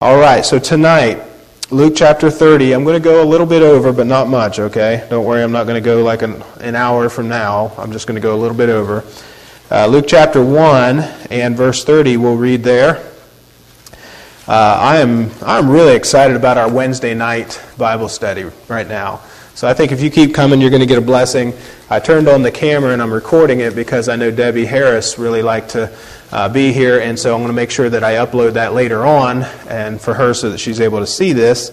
All right, so tonight, Luke chapter 30, I'm going to go a little bit over, but not much, okay? Don't worry, I'm not going to go like an, an hour from now. I'm just going to go a little bit over. Uh, Luke chapter 1 and verse 30, we'll read there. Uh, I am I'm really excited about our Wednesday night Bible study right now. So I think if you keep coming, you're going to get a blessing. I turned on the camera and I'm recording it because I know Debbie Harris really liked to uh, be here, and so I'm going to make sure that I upload that later on, and for her so that she's able to see this.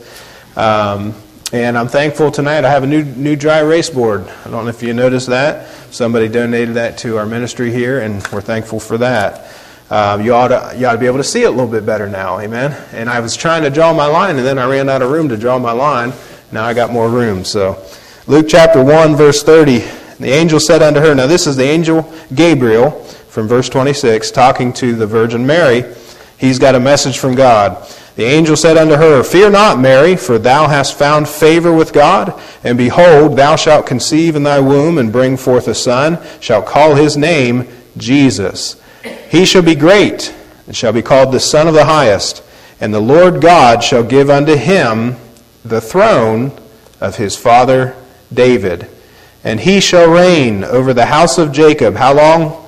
Um, and I'm thankful tonight. I have a new new dry erase board. I don't know if you noticed that. Somebody donated that to our ministry here, and we're thankful for that. Um, you, ought to, you ought to be able to see it a little bit better now, amen. And I was trying to draw my line, and then I ran out of room to draw my line. Now I got more room. So, Luke chapter one, verse thirty. The angel said unto her, Now this is the angel Gabriel from verse 26, talking to the Virgin Mary, he's got a message from God. The angel said unto her, Fear not, Mary, for thou hast found favor with God, and behold, thou shalt conceive in thy womb and bring forth a son, shalt call his name Jesus. He shall be great, and shall be called the Son of the Highest, and the Lord God shall give unto him the throne of his father David. And he shall reign over the house of Jacob. How long?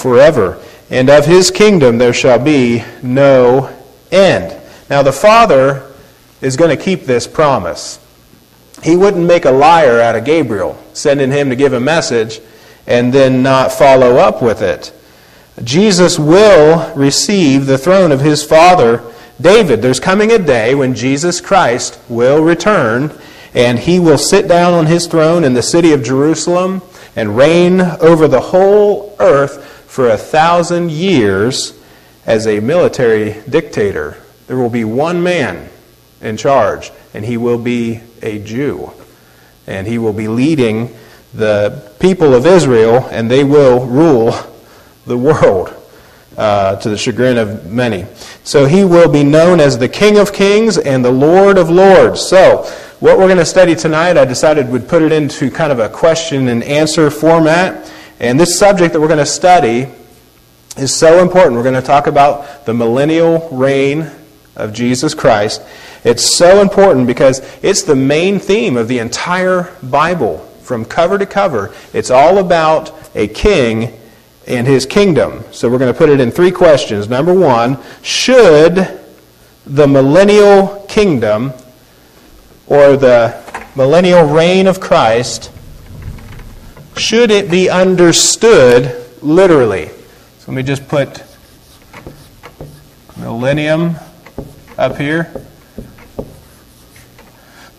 forever, and of his kingdom there shall be no end. Now, the Father is going to keep this promise. He wouldn't make a liar out of Gabriel, sending him to give a message and then not follow up with it. Jesus will receive the throne of his father David. There's coming a day when Jesus Christ will return and he will sit down on his throne in the city of Jerusalem and reign over the whole earth for a thousand years as a military dictator. There will be one man in charge, and he will be a Jew. And he will be leading the people of Israel, and they will rule the world uh, to the chagrin of many. So he will be known as the King of Kings and the Lord of Lords. So, what we're going to study tonight, I decided would put it into kind of a question and answer format. And this subject that we're going to study is so important. We're going to talk about the millennial reign of Jesus Christ. It's so important because it's the main theme of the entire Bible from cover to cover. It's all about a king and his kingdom. So we're going to put it in three questions. Number one, should the millennial kingdom or the millennial reign of Christ should it be understood literally? So let me just put millennium up here.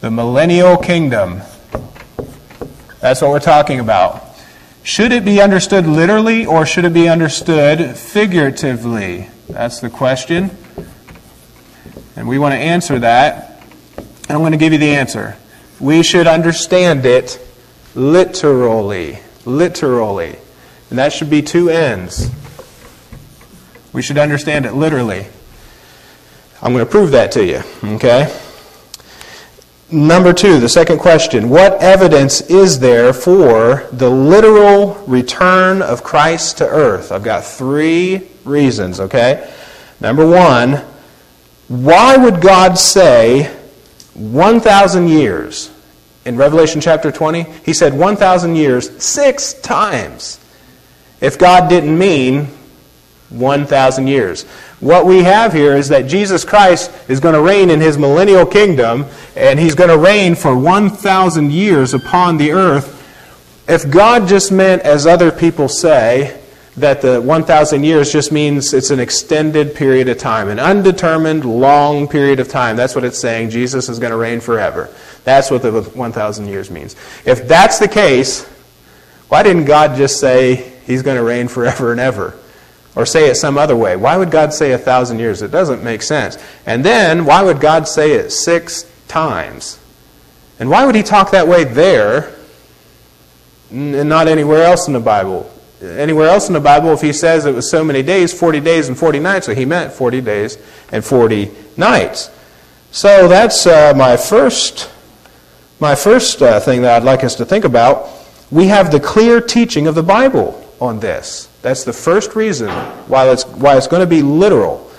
The millennial kingdom. That's what we're talking about. Should it be understood literally or should it be understood figuratively? That's the question. And we want to answer that. And I'm going to give you the answer. We should understand it literally. Literally. And that should be two ends. We should understand it literally. I'm going to prove that to you, okay? Number two, the second question What evidence is there for the literal return of Christ to earth? I've got three reasons, okay? Number one, why would God say 1,000 years? in Revelation chapter 20, he said 1,000 years six times. If God didn't mean 1,000 years. What we have here is that Jesus Christ is going to reign in his millennial kingdom, and he's going to reign for 1,000 years upon the earth. If God just meant, as other people say, that the 1,000 years just means it's an extended period of time, an undetermined long period of time. That's what it's saying. Jesus is going to reign forever. That's what the 1,000 years means. If that's the case, why didn't God just say he's going to reign forever and ever? Or say it some other way. Why would God say a thousand years? It doesn't make sense. And then, why would God say it six times? And why would he talk that way there and not anywhere else in the Bible? Anywhere else in the Bible, if he says it was so many days, 40 days and 40 nights, so he meant 40 days and 40 nights. So that's uh, my first my first uh, thing that I'd like us to think about, we have the clear teaching of the Bible on this. That's the first reason why it's, why it's going to be literal.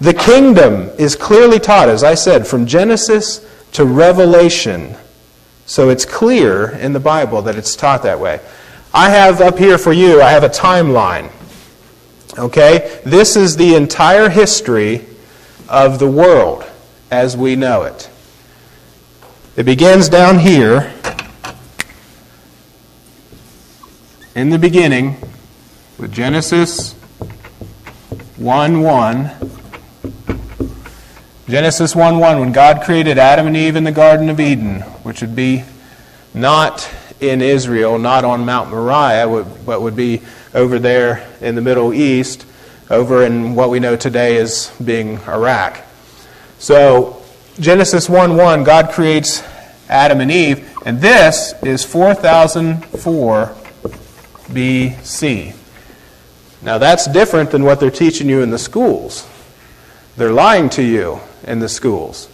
The kingdom is clearly taught, as I said, from Genesis to Revelation. So it's clear in the Bible that it's taught that way. I have up here for you, I have a timeline. Okay? This is the entire history of the world as we know it. It begins down here in the beginning with Genesis 1 1. Genesis 1 1, when God created Adam and Eve in the Garden of Eden, which would be not in Israel, not on Mount Moriah, but would be over there in the Middle East, over in what we know today as being Iraq. So, Genesis 1 1, God creates Adam and Eve, and this is 4004 BC. Now, that's different than what they're teaching you in the schools. They're lying to you in the schools.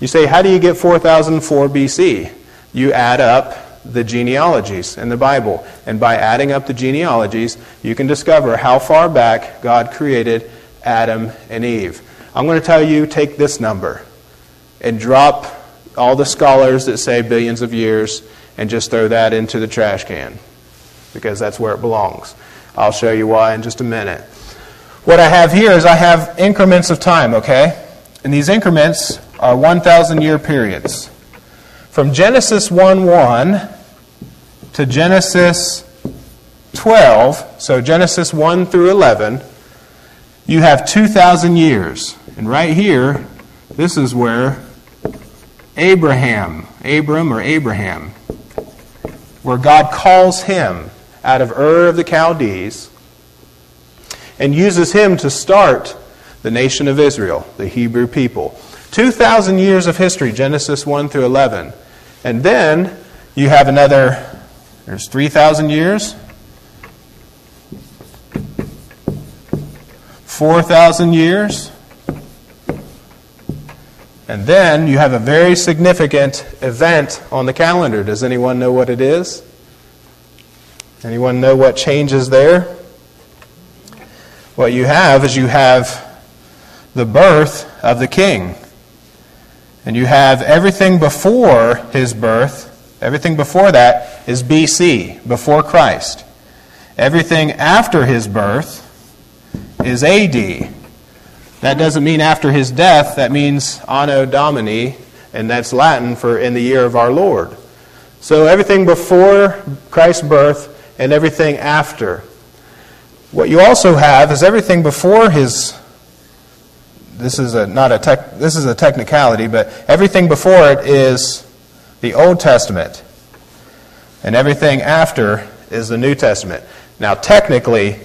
You say, How do you get 4004 BC? You add up the genealogies in the Bible. And by adding up the genealogies, you can discover how far back God created Adam and Eve. I'm going to tell you take this number and drop all the scholars that say billions of years and just throw that into the trash can because that's where it belongs. I'll show you why in just a minute. What I have here is I have increments of time, okay? And these increments are 1,000 year periods. From Genesis 1 1 to Genesis 12, so Genesis 1 through 11, you have 2,000 years. And right here, this is where Abraham, Abram or Abraham, where God calls him out of Ur of the Chaldees and uses him to start the nation of Israel, the Hebrew people. 2,000 years of history, Genesis 1 through 11. And then you have another, there's 3,000 years, 4,000 years, and then you have a very significant event on the calendar. Does anyone know what it is? Anyone know what changes there? What you have is you have the birth of the king. And you have everything before his birth, everything before that is BC, before Christ. Everything after his birth is AD. That doesn't mean after his death, that means Anno Domini, and that's Latin for in the year of our Lord. So everything before Christ's birth and everything after. What you also have is everything before his this is a not a tech, this is a technicality, but everything before it is the Old Testament, and everything after is the New Testament. Now, technically,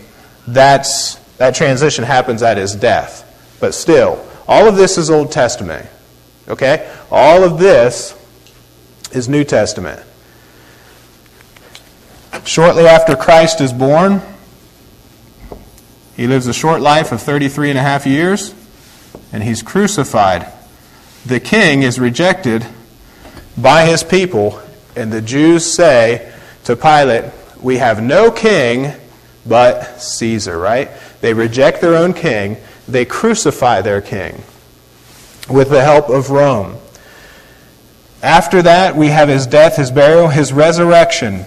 that's that transition happens at his death, but still, all of this is Old Testament. Okay, all of this is New Testament. Shortly after Christ is born, he lives a short life of 33 and a half years and he's crucified. The king is rejected by his people, and the Jews say to Pilate, We have no king but Caesar, right? They reject their own king, they crucify their king with the help of Rome. After that, we have his death, his burial, his resurrection.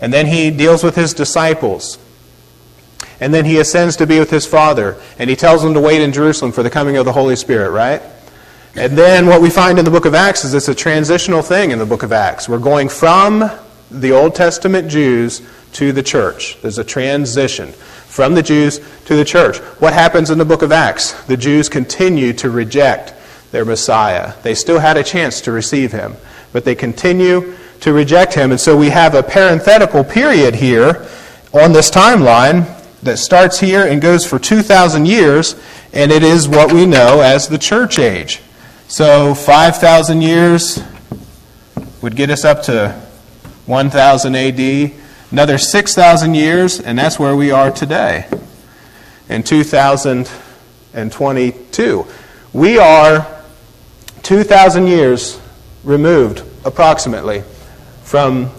And then he deals with his disciples. And then he ascends to be with his Father. And he tells them to wait in Jerusalem for the coming of the Holy Spirit, right? And then what we find in the book of Acts is it's a transitional thing in the book of Acts. We're going from the Old Testament Jews to the church. There's a transition from the Jews to the church. What happens in the book of Acts? The Jews continue to reject their Messiah. They still had a chance to receive him, but they continue to reject him. And so we have a parenthetical period here on this timeline that starts here and goes for 2,000 years, and it is what we know as the church age. So 5,000 years would get us up to 1000 AD. Another 6,000 years, and that's where we are today in 2022. We are 2,000 years removed, approximately, from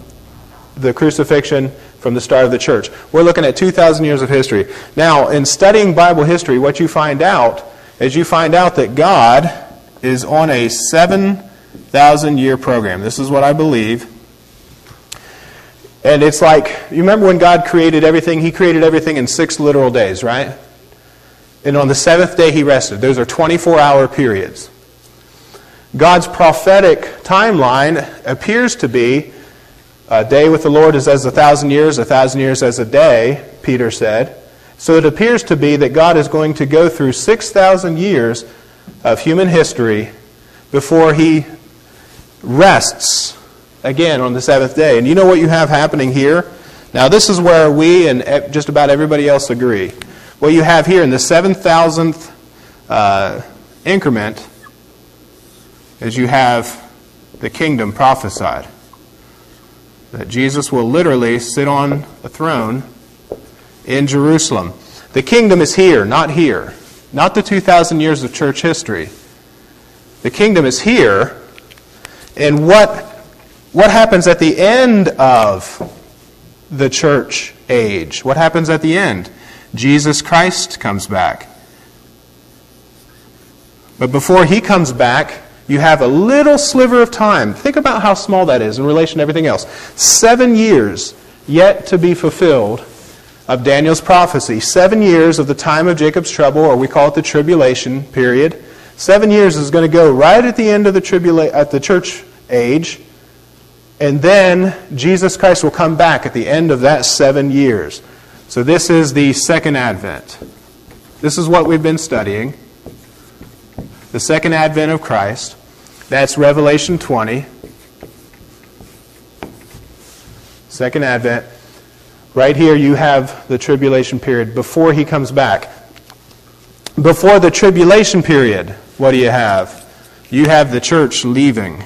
the crucifixion from the start of the church. We're looking at 2,000 years of history. Now, in studying Bible history, what you find out is you find out that God is on a 7,000 year program. This is what I believe. And it's like, you remember when God created everything? He created everything in six literal days, right? And on the seventh day, He rested. Those are 24 hour periods. God's prophetic timeline appears to be a day with the Lord is as a thousand years, a thousand years as a day, Peter said. So it appears to be that God is going to go through 6,000 years of human history before he rests again on the seventh day. And you know what you have happening here? Now, this is where we and just about everybody else agree. What you have here in the 7,000th uh, increment is you have the kingdom prophesied. That Jesus will literally sit on a throne in Jerusalem. The kingdom is here, not here. Not the 2,000 years of church history. The kingdom is here. And what, what happens at the end of the church age? What happens at the end? Jesus Christ comes back. But before he comes back, you have a little sliver of time. Think about how small that is in relation to everything else. Seven years yet to be fulfilled of Daniel's prophecy. Seven years of the time of Jacob's trouble, or we call it the tribulation period. Seven years is going to go right at the end of the tribula- at the church age, and then Jesus Christ will come back at the end of that seven years. So this is the second advent. This is what we've been studying. The second advent of Christ. That's Revelation 20. Second advent. Right here, you have the tribulation period before he comes back. Before the tribulation period, what do you have? You have the church leaving.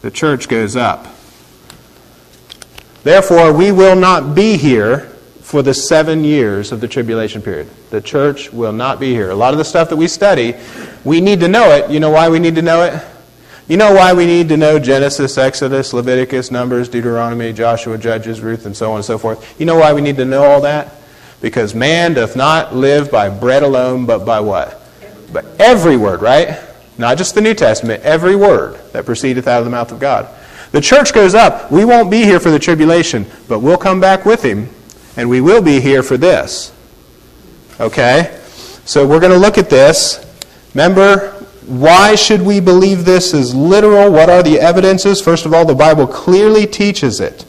The church goes up. Therefore, we will not be here for the seven years of the tribulation period. The church will not be here. A lot of the stuff that we study, we need to know it. You know why we need to know it? You know why we need to know Genesis, Exodus, Leviticus, Numbers, Deuteronomy, Joshua, Judges, Ruth, and so on and so forth? You know why we need to know all that? Because man doth not live by bread alone, but by what? But every word, right? Not just the New Testament, every word that proceedeth out of the mouth of God. The church goes up. We won't be here for the tribulation, but we'll come back with him, and we will be here for this. Okay? So we're going to look at this. Remember, why should we believe this is literal? What are the evidences? First of all, the Bible clearly teaches it.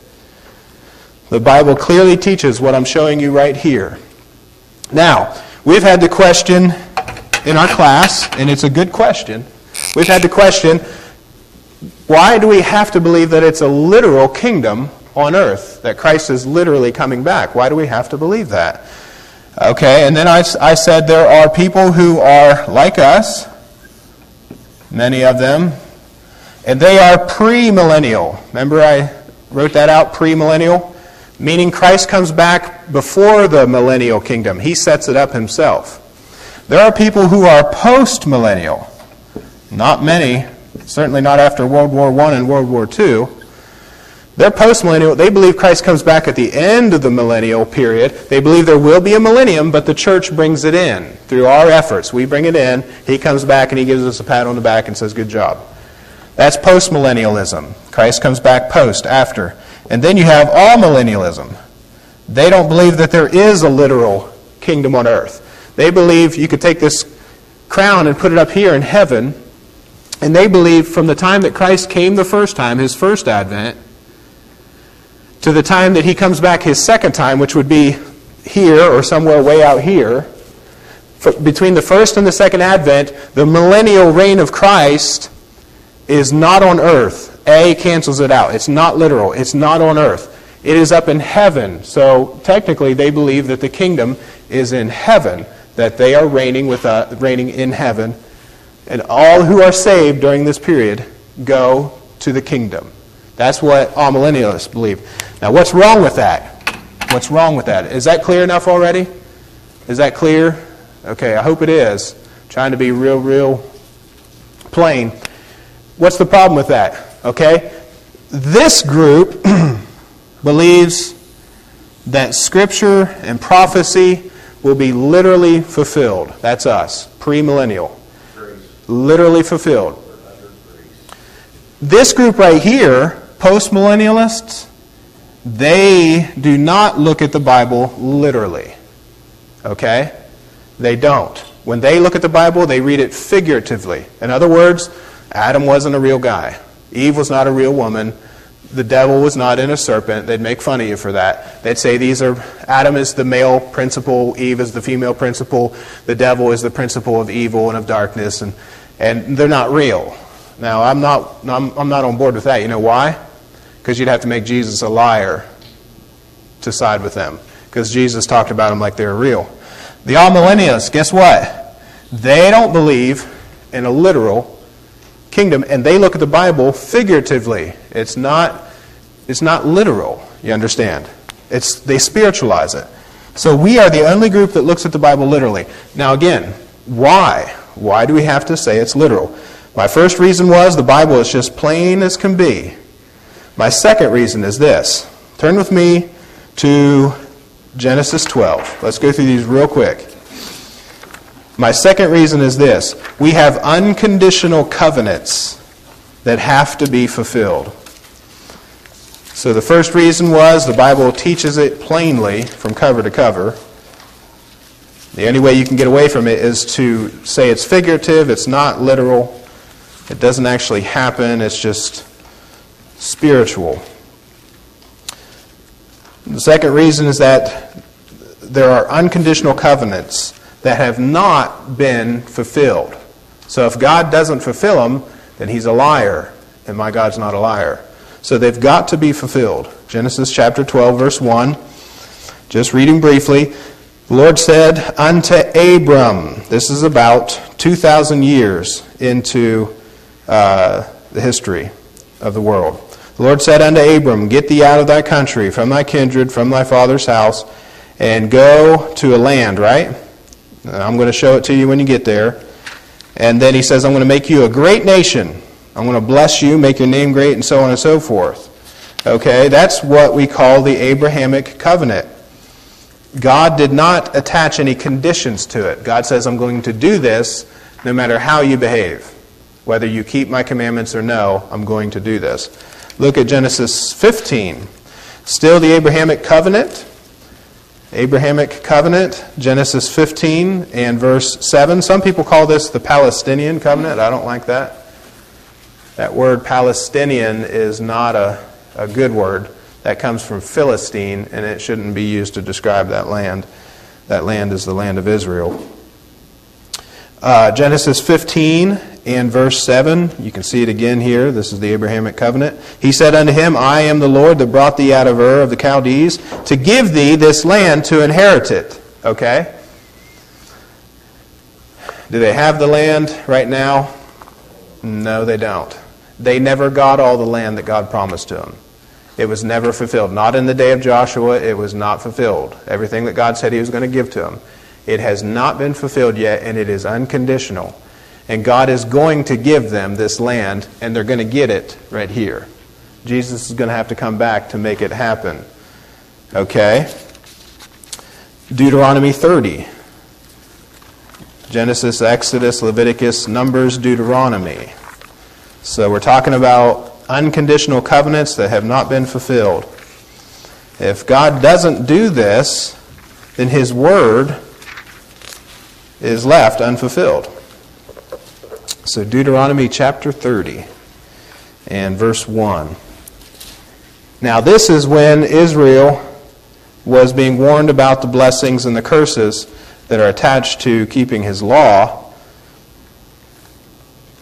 The Bible clearly teaches what I'm showing you right here. Now, we've had the question in our class, and it's a good question. We've had the question why do we have to believe that it's a literal kingdom on earth, that Christ is literally coming back? Why do we have to believe that? Okay, and then I, I said there are people who are like us many of them. And they are premillennial. Remember, I wrote that out premillennial? Meaning Christ comes back before the millennial kingdom. He sets it up himself. There are people who are postmillennial. Not many, certainly not after World War I and World War II. They're postmillennial. They believe Christ comes back at the end of the millennial period. They believe there will be a millennium, but the church brings it in through our efforts. We bring it in. He comes back and he gives us a pat on the back and says, Good job. That's postmillennialism. Christ comes back post, after. And then you have amillennialism. They don't believe that there is a literal kingdom on earth. They believe you could take this crown and put it up here in heaven. And they believe from the time that Christ came the first time, his first advent, to the time that he comes back his second time, which would be here or somewhere way out here, between the first and the second advent, the millennial reign of Christ is not on earth. A cancels it out. It's not literal. It's not on earth. It is up in heaven. So technically, they believe that the kingdom is in heaven, that they are reigning with uh, reigning in heaven, and all who are saved during this period go to the kingdom. That's what amillennialists believe. Now, what's wrong with that? What's wrong with that? Is that clear enough already? Is that clear? Okay, I hope it is. trying to be real, real plain. What's the problem with that? Okay? This group believes that Scripture and prophecy will be literally fulfilled. That's us, premillennial. Literally fulfilled. This group right here, postmillennialists, they do not look at the Bible literally. Okay? They don't. When they look at the Bible, they read it figuratively. In other words, Adam wasn't a real guy. Eve was not a real woman. The devil was not in a serpent. They'd make fun of you for that. They'd say these are Adam is the male principle, Eve is the female principle, the devil is the principle of evil and of darkness, and, and they're not real. Now, I'm not, I'm, I'm not on board with that. You know why? Because you'd have to make Jesus a liar to side with them. Because Jesus talked about them like they were real. The amillennialists, guess what? They don't believe in a literal kingdom, and they look at the Bible figuratively. It's not, it's not literal, you understand? It's, they spiritualize it. So we are the only group that looks at the Bible literally. Now, again, why? Why do we have to say it's literal? My first reason was the Bible is just plain as can be. My second reason is this. Turn with me to Genesis 12. Let's go through these real quick. My second reason is this we have unconditional covenants that have to be fulfilled. So the first reason was the Bible teaches it plainly from cover to cover. The only way you can get away from it is to say it's figurative, it's not literal, it doesn't actually happen, it's just spiritual. The second reason is that there are unconditional covenants that have not been fulfilled. So if God doesn't fulfill them, then he's a liar, and my God's not a liar. So they've got to be fulfilled. Genesis chapter 12, verse 1. Just reading briefly. The Lord said unto Abram, this is about 2,000 years into uh, the history of the world. The Lord said unto Abram, Get thee out of thy country, from thy kindred, from thy father's house, and go to a land, right? I'm going to show it to you when you get there. And then he says, I'm going to make you a great nation. I'm going to bless you, make your name great, and so on and so forth. Okay, that's what we call the Abrahamic covenant. God did not attach any conditions to it. God says, I'm going to do this no matter how you behave. Whether you keep my commandments or no, I'm going to do this. Look at Genesis 15. Still the Abrahamic covenant. Abrahamic covenant, Genesis 15 and verse 7. Some people call this the Palestinian covenant. I don't like that. That word Palestinian is not a, a good word. That comes from Philistine, and it shouldn't be used to describe that land. That land is the land of Israel. Uh, Genesis 15 and verse 7, you can see it again here. This is the Abrahamic covenant. He said unto him, I am the Lord that brought thee out of Ur of the Chaldees to give thee this land to inherit it. Okay? Do they have the land right now? No, they don't. They never got all the land that God promised to them. It was never fulfilled. Not in the day of Joshua, it was not fulfilled. Everything that God said He was going to give to them. It has not been fulfilled yet, and it is unconditional. And God is going to give them this land, and they're going to get it right here. Jesus is going to have to come back to make it happen. Okay? Deuteronomy 30. Genesis, Exodus, Leviticus, Numbers, Deuteronomy. So we're talking about unconditional covenants that have not been fulfilled. If God doesn't do this, then His Word is left unfulfilled. So, Deuteronomy chapter 30 and verse 1. Now, this is when Israel was being warned about the blessings and the curses that are attached to keeping his law.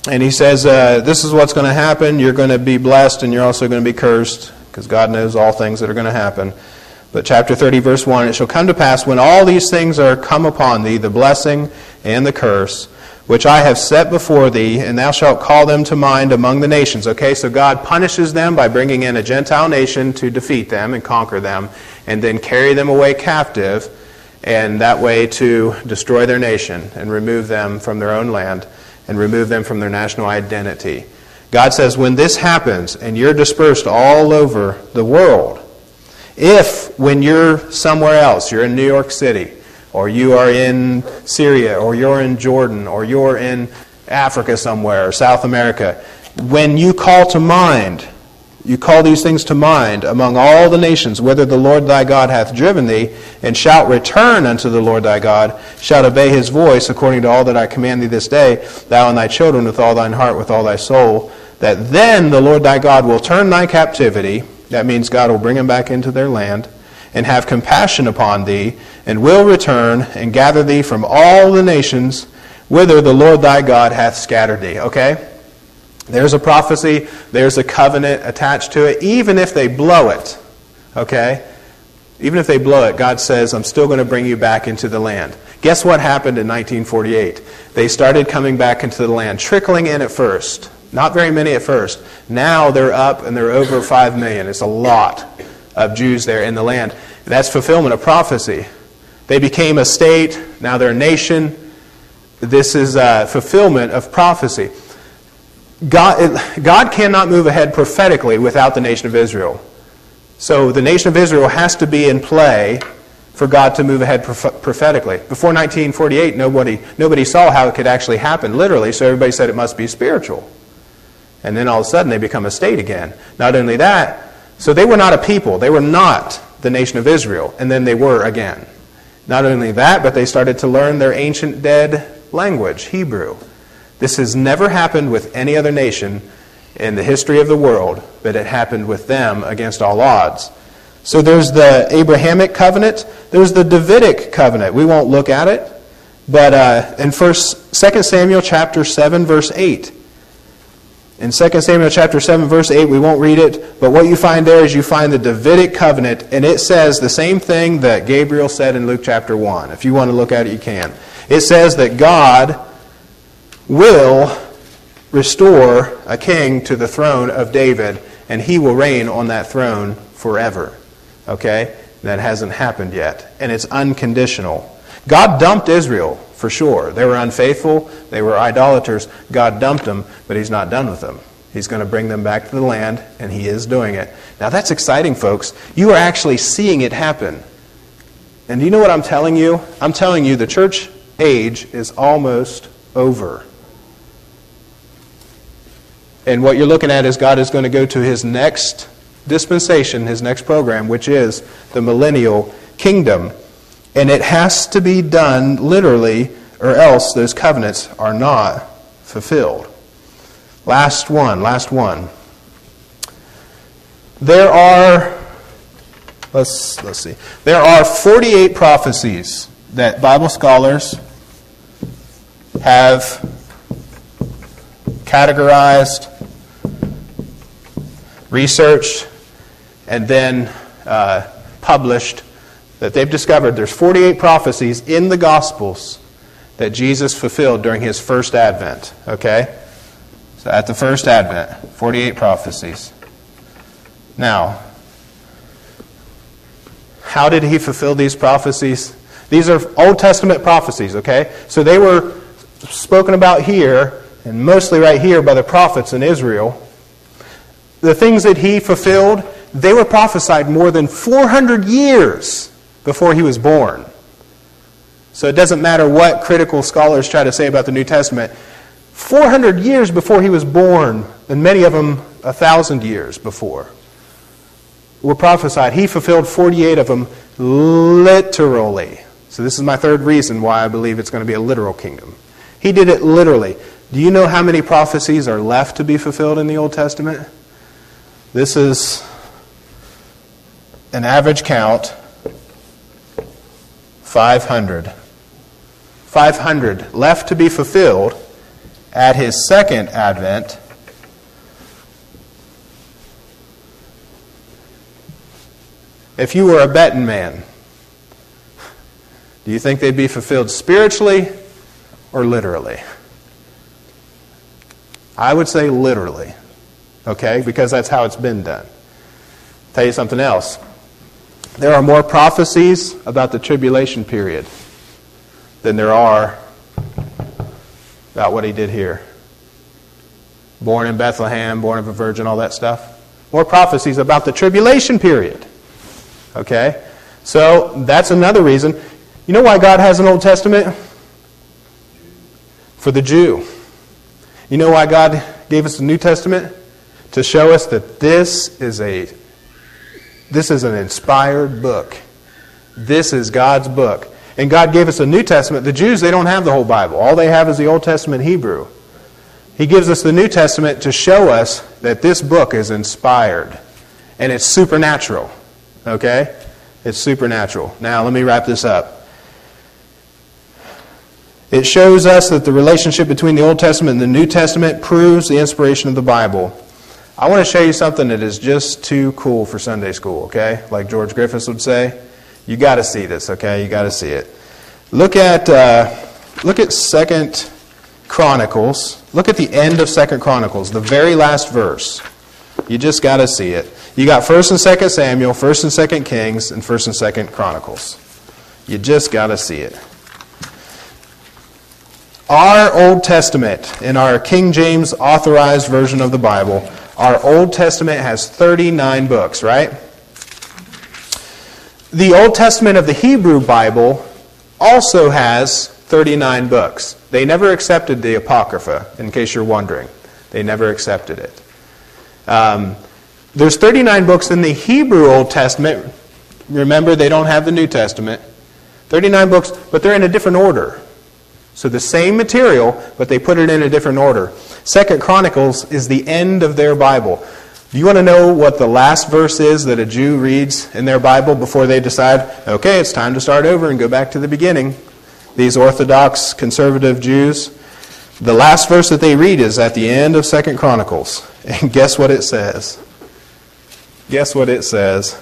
And he says, uh, This is what's going to happen. You're going to be blessed and you're also going to be cursed because God knows all things that are going to happen. But chapter 30, verse 1 It shall come to pass when all these things are come upon thee, the blessing and the curse, which I have set before thee, and thou shalt call them to mind among the nations. Okay, so God punishes them by bringing in a Gentile nation to defeat them and conquer them, and then carry them away captive, and that way to destroy their nation and remove them from their own land and remove them from their national identity. God says, when this happens and you're dispersed all over the world, if, when you're somewhere else, you're in New York City, or you are in Syria, or you're in Jordan, or you're in Africa somewhere, or South America, when you call to mind, you call these things to mind among all the nations, whither the Lord thy God hath driven thee, and shalt return unto the Lord thy God, shalt obey his voice according to all that I command thee this day, thou and thy children with all thine heart, with all thy soul, that then the Lord thy God will turn thy captivity, that means God will bring them back into their land, and have compassion upon thee, and will return and gather thee from all the nations whither the Lord thy God hath scattered thee. Okay? There's a prophecy, there's a covenant attached to it, even if they blow it. Okay? Even if they blow it, God says, I'm still going to bring you back into the land. Guess what happened in 1948? They started coming back into the land, trickling in at first. Not very many at first. Now they're up and they're over 5 million. It's a lot of Jews there in the land. That's fulfillment of prophecy. They became a state, now they're a nation. This is a fulfillment of prophecy. God, God cannot move ahead prophetically without the nation of Israel. So the nation of Israel has to be in play for God to move ahead prophetically. Before 1948, nobody, nobody saw how it could actually happen, literally, so everybody said it must be spiritual. And then all of a sudden they become a state again. Not only that, so they were not a people. They were not the nation of Israel. And then they were again. Not only that, but they started to learn their ancient dead language, Hebrew. This has never happened with any other nation in the history of the world, but it happened with them against all odds. So there's the Abrahamic covenant, there's the Davidic covenant. We won't look at it, but uh, in first, 2 Samuel chapter 7, verse 8. In 2 Samuel chapter 7, verse 8, we won't read it, but what you find there is you find the Davidic covenant, and it says the same thing that Gabriel said in Luke chapter 1. If you want to look at it, you can. It says that God will restore a king to the throne of David, and he will reign on that throne forever. Okay? That hasn't happened yet. And it's unconditional. God dumped Israel, for sure. They were unfaithful, they were idolaters. God dumped them, but He's not done with them. He's going to bring them back to the land, and He is doing it. Now, that's exciting, folks. You are actually seeing it happen. And do you know what I'm telling you? I'm telling you the church age is almost over. And what you're looking at is God is going to go to his next dispensation, his next program, which is the millennial kingdom. And it has to be done literally, or else those covenants are not fulfilled. Last one, last one. There are, let's, let's see, there are 48 prophecies that Bible scholars have categorized researched, and then uh, published that they've discovered there's 48 prophecies in the Gospels that Jesus fulfilled during his first advent. Okay? So at the first advent, 48 prophecies. Now, how did he fulfill these prophecies? These are Old Testament prophecies, okay? So they were spoken about here, and mostly right here by the prophets in Israel the things that he fulfilled, they were prophesied more than 400 years before he was born. So it doesn't matter what critical scholars try to say about the New Testament. 400 years before he was born, and many of them a thousand years before, were prophesied. He fulfilled 48 of them literally. So this is my third reason why I believe it's going to be a literal kingdom. He did it literally. Do you know how many prophecies are left to be fulfilled in the Old Testament? This is an average count 500. 500 left to be fulfilled at his second advent. If you were a betting man, do you think they'd be fulfilled spiritually or literally? I would say literally okay? Because that's how it's been done. Tell you something else. There are more prophecies about the tribulation period than there are about what he did here. Born in Bethlehem, born of a virgin, all that stuff. More prophecies about the tribulation period. Okay? So that's another reason. You know why God has an Old Testament? For the Jew. You know why God gave us the New Testament? To show us that this is a this is an inspired book. This is God's book. And God gave us a New Testament. The Jews, they don't have the whole Bible. All they have is the Old Testament Hebrew. He gives us the New Testament to show us that this book is inspired and it's supernatural. Okay? It's supernatural. Now, let me wrap this up. It shows us that the relationship between the Old Testament and the New Testament proves the inspiration of the Bible. I want to show you something that is just too cool for Sunday school, okay? Like George Griffiths would say. You got to see this, okay? You got to see it. Look at uh, look at Second Chronicles. Look at the end of Second Chronicles, the very last verse. You just got to see it. You got First and Second Samuel, First and Second Kings, and First and Second Chronicles. You just got to see it. Our Old Testament, in our King James authorized version of the Bible, our Old Testament has 39 books, right? The Old Testament of the Hebrew Bible also has 39 books. They never accepted the Apocrypha, in case you're wondering. They never accepted it. Um, there's 39 books in the Hebrew Old Testament. Remember, they don't have the New Testament. 39 books, but they're in a different order. So the same material, but they put it in a different order. Second Chronicles is the end of their Bible. Do you want to know what the last verse is that a Jew reads in their Bible before they decide, okay, it's time to start over and go back to the beginning? These Orthodox conservative Jews, the last verse that they read is at the end of Second Chronicles. And guess what it says? Guess what it says?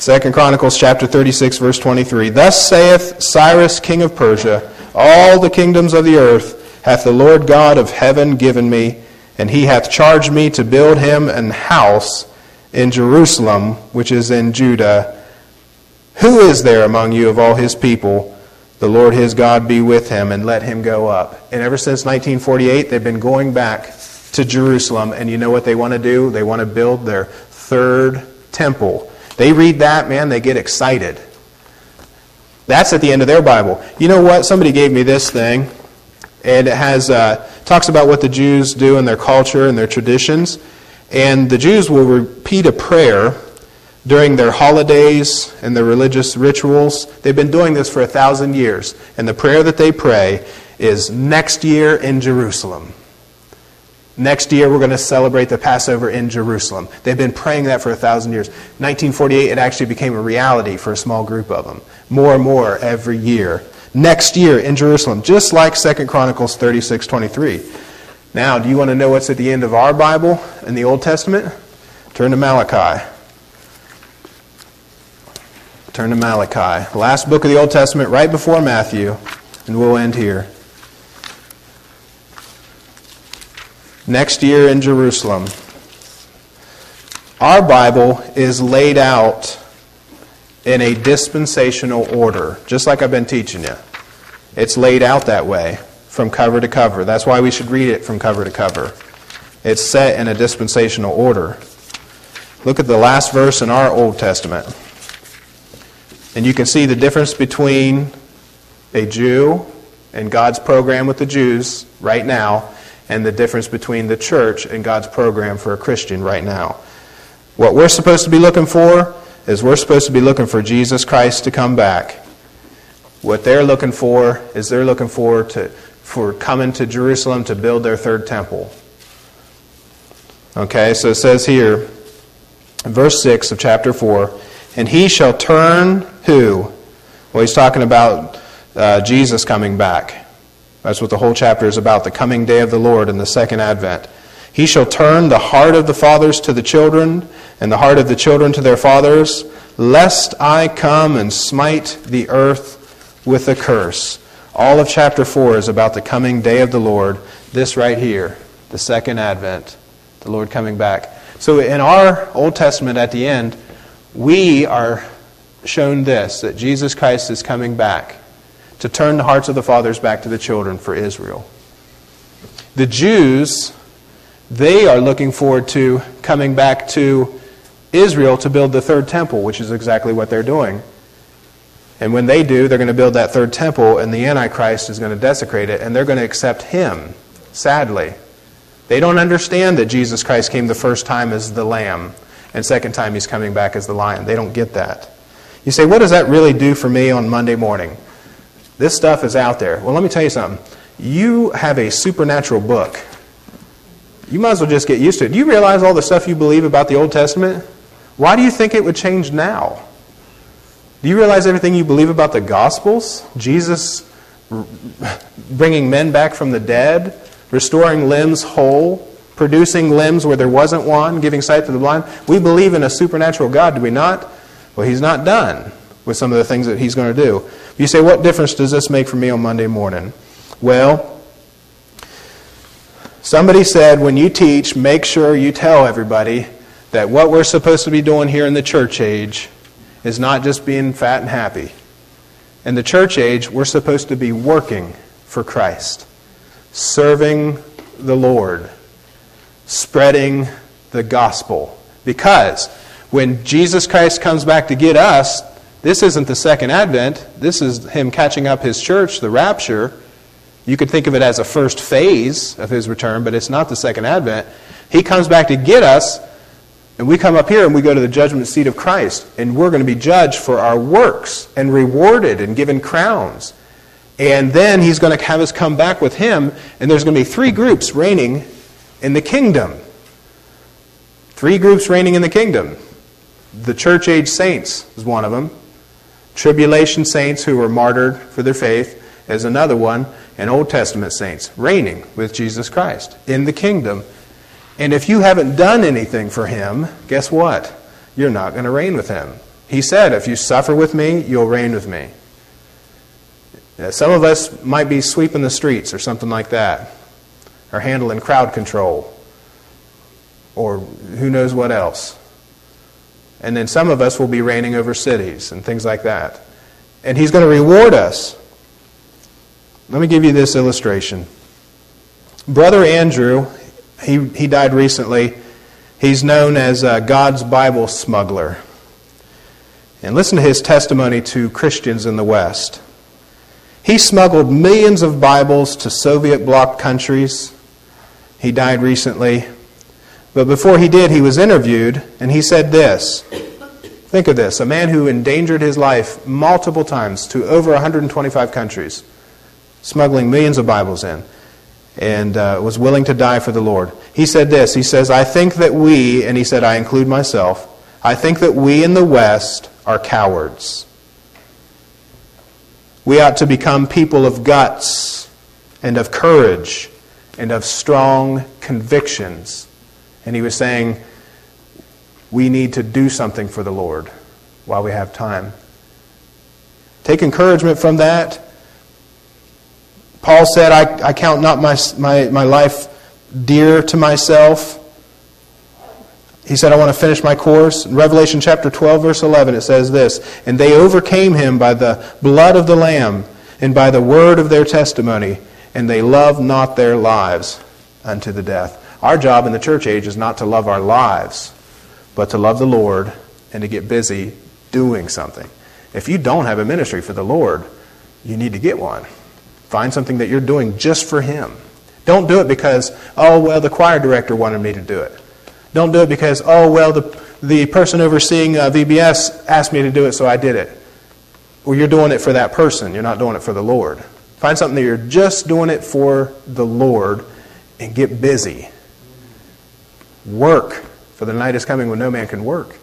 Second Chronicles chapter 36 verse 23. Thus saith Cyrus king of Persia, all the kingdoms of the earth hath the Lord God of heaven given me, and he hath charged me to build him an house in Jerusalem, which is in Judah. Who is there among you of all his people? The Lord his God be with him, and let him go up. And ever since 1948, they've been going back to Jerusalem, and you know what they want to do? They want to build their third temple they read that, man, they get excited. That's at the end of their Bible. You know what? Somebody gave me this thing, and it has uh, talks about what the Jews do in their culture and their traditions. And the Jews will repeat a prayer during their holidays and their religious rituals. They've been doing this for a thousand years. And the prayer that they pray is next year in Jerusalem. Next year, we're going to celebrate the Passover in Jerusalem. They've been praying that for a thousand years. 1948, it actually became a reality for a small group of them. More and more every year. Next year in Jerusalem, just like 2 Chronicles 36 23. Now, do you want to know what's at the end of our Bible in the Old Testament? Turn to Malachi. Turn to Malachi. Last book of the Old Testament, right before Matthew, and we'll end here. Next year in Jerusalem. Our Bible is laid out in a dispensational order, just like I've been teaching you. It's laid out that way from cover to cover. That's why we should read it from cover to cover. It's set in a dispensational order. Look at the last verse in our Old Testament. And you can see the difference between a Jew and God's program with the Jews right now and the difference between the church and God's program for a Christian right now. What we're supposed to be looking for is we're supposed to be looking for Jesus Christ to come back. What they're looking for is they're looking for to for coming to Jerusalem to build their third temple. Okay, so it says here, verse 6 of chapter 4, and he shall turn who? Well, he's talking about uh, Jesus coming back. That's what the whole chapter is about the coming day of the Lord and the second advent. He shall turn the heart of the fathers to the children, and the heart of the children to their fathers, lest I come and smite the earth with a curse. All of chapter 4 is about the coming day of the Lord. This right here, the second advent, the Lord coming back. So in our Old Testament at the end, we are shown this that Jesus Christ is coming back to turn the hearts of the fathers back to the children for Israel. The Jews, they are looking forward to coming back to Israel to build the third temple, which is exactly what they're doing. And when they do, they're going to build that third temple, and the Antichrist is going to desecrate it, and they're going to accept him, sadly. They don't understand that Jesus Christ came the first time as the lamb, and second time he's coming back as the lion. They don't get that. You say, what does that really do for me on Monday morning? This stuff is out there. Well, let me tell you something. You have a supernatural book. You might as well just get used to it. Do you realize all the stuff you believe about the Old Testament? Why do you think it would change now? Do you realize everything you believe about the Gospels? Jesus bringing men back from the dead, restoring limbs whole, producing limbs where there wasn't one, giving sight to the blind. We believe in a supernatural God, do we not? Well, He's not done with some of the things that He's going to do. You say, what difference does this make for me on Monday morning? Well, somebody said when you teach, make sure you tell everybody that what we're supposed to be doing here in the church age is not just being fat and happy. In the church age, we're supposed to be working for Christ, serving the Lord, spreading the gospel. Because when Jesus Christ comes back to get us, this isn't the second advent. This is him catching up his church, the rapture. You could think of it as a first phase of his return, but it's not the second advent. He comes back to get us and we come up here and we go to the judgment seat of Christ, and we're going to be judged for our works and rewarded and given crowns. And then he's going to have us come back with him, and there's going to be three groups reigning in the kingdom. Three groups reigning in the kingdom. The church age saints is one of them. Tribulation saints who were martyred for their faith is another one. And Old Testament saints reigning with Jesus Christ in the kingdom and if you haven't done anything for him, guess what? You're not going to reign with him. He said, If you suffer with me, you'll reign with me. Uh, some of us might be sweeping the streets or something like that, or handling crowd control, or who knows what else. And then some of us will be reigning over cities and things like that. And he's going to reward us. Let me give you this illustration. Brother Andrew he, he died recently. He's known as uh, God's Bible smuggler. And listen to his testimony to Christians in the West. He smuggled millions of Bibles to Soviet bloc countries. He died recently. But before he did, he was interviewed, and he said this. Think of this a man who endangered his life multiple times to over 125 countries, smuggling millions of Bibles in and uh, was willing to die for the Lord. He said this He says, I think that we, and he said, I include myself, I think that we in the West are cowards. We ought to become people of guts and of courage and of strong convictions. And he was saying, we need to do something for the Lord while we have time. Take encouragement from that Paul said, I, I count not my, my, my life dear to myself. He said, I want to finish my course. In Revelation chapter 12, verse 11, it says this And they overcame him by the blood of the Lamb and by the word of their testimony, and they loved not their lives unto the death. Our job in the church age is not to love our lives, but to love the Lord and to get busy doing something. If you don't have a ministry for the Lord, you need to get one. Find something that you're doing just for Him. Don't do it because, oh, well, the choir director wanted me to do it. Don't do it because, oh, well, the, the person overseeing uh, VBS asked me to do it, so I did it. Well, you're doing it for that person. You're not doing it for the Lord. Find something that you're just doing it for the Lord and get busy. Work, for the night is coming when no man can work.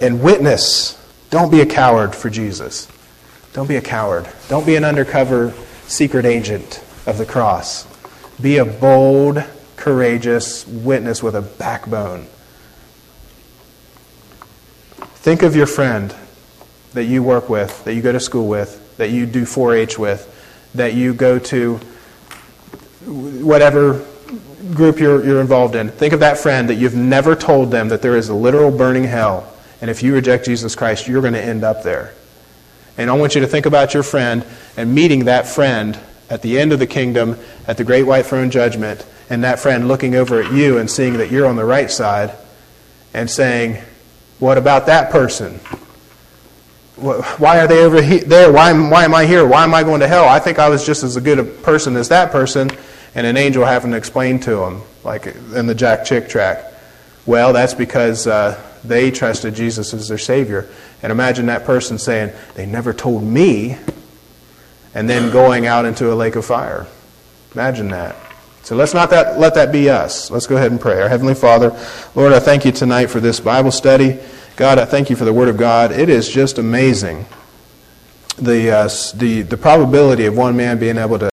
And witness. Don't be a coward for Jesus. Don't be a coward. Don't be an undercover secret agent of the cross. Be a bold, courageous witness with a backbone. Think of your friend that you work with, that you go to school with, that you do 4 H with, that you go to whatever group you're, you're involved in. Think of that friend that you've never told them that there is a literal burning hell. And if you reject Jesus Christ, you're going to end up there. And I want you to think about your friend and meeting that friend at the end of the kingdom at the great white throne judgment, and that friend looking over at you and seeing that you're on the right side and saying, What about that person? why are they over he- there? Why why am I here? Why am I going to hell? I think I was just as good a person as that person, and an angel having to explain to him, like in the Jack Chick track. Well, that's because uh, they trusted Jesus as their Savior. And imagine that person saying, They never told me, and then going out into a lake of fire. Imagine that. So let's not that, let that be us. Let's go ahead and pray. Our Heavenly Father, Lord, I thank you tonight for this Bible study. God, I thank you for the Word of God. It is just amazing the, uh, the, the probability of one man being able to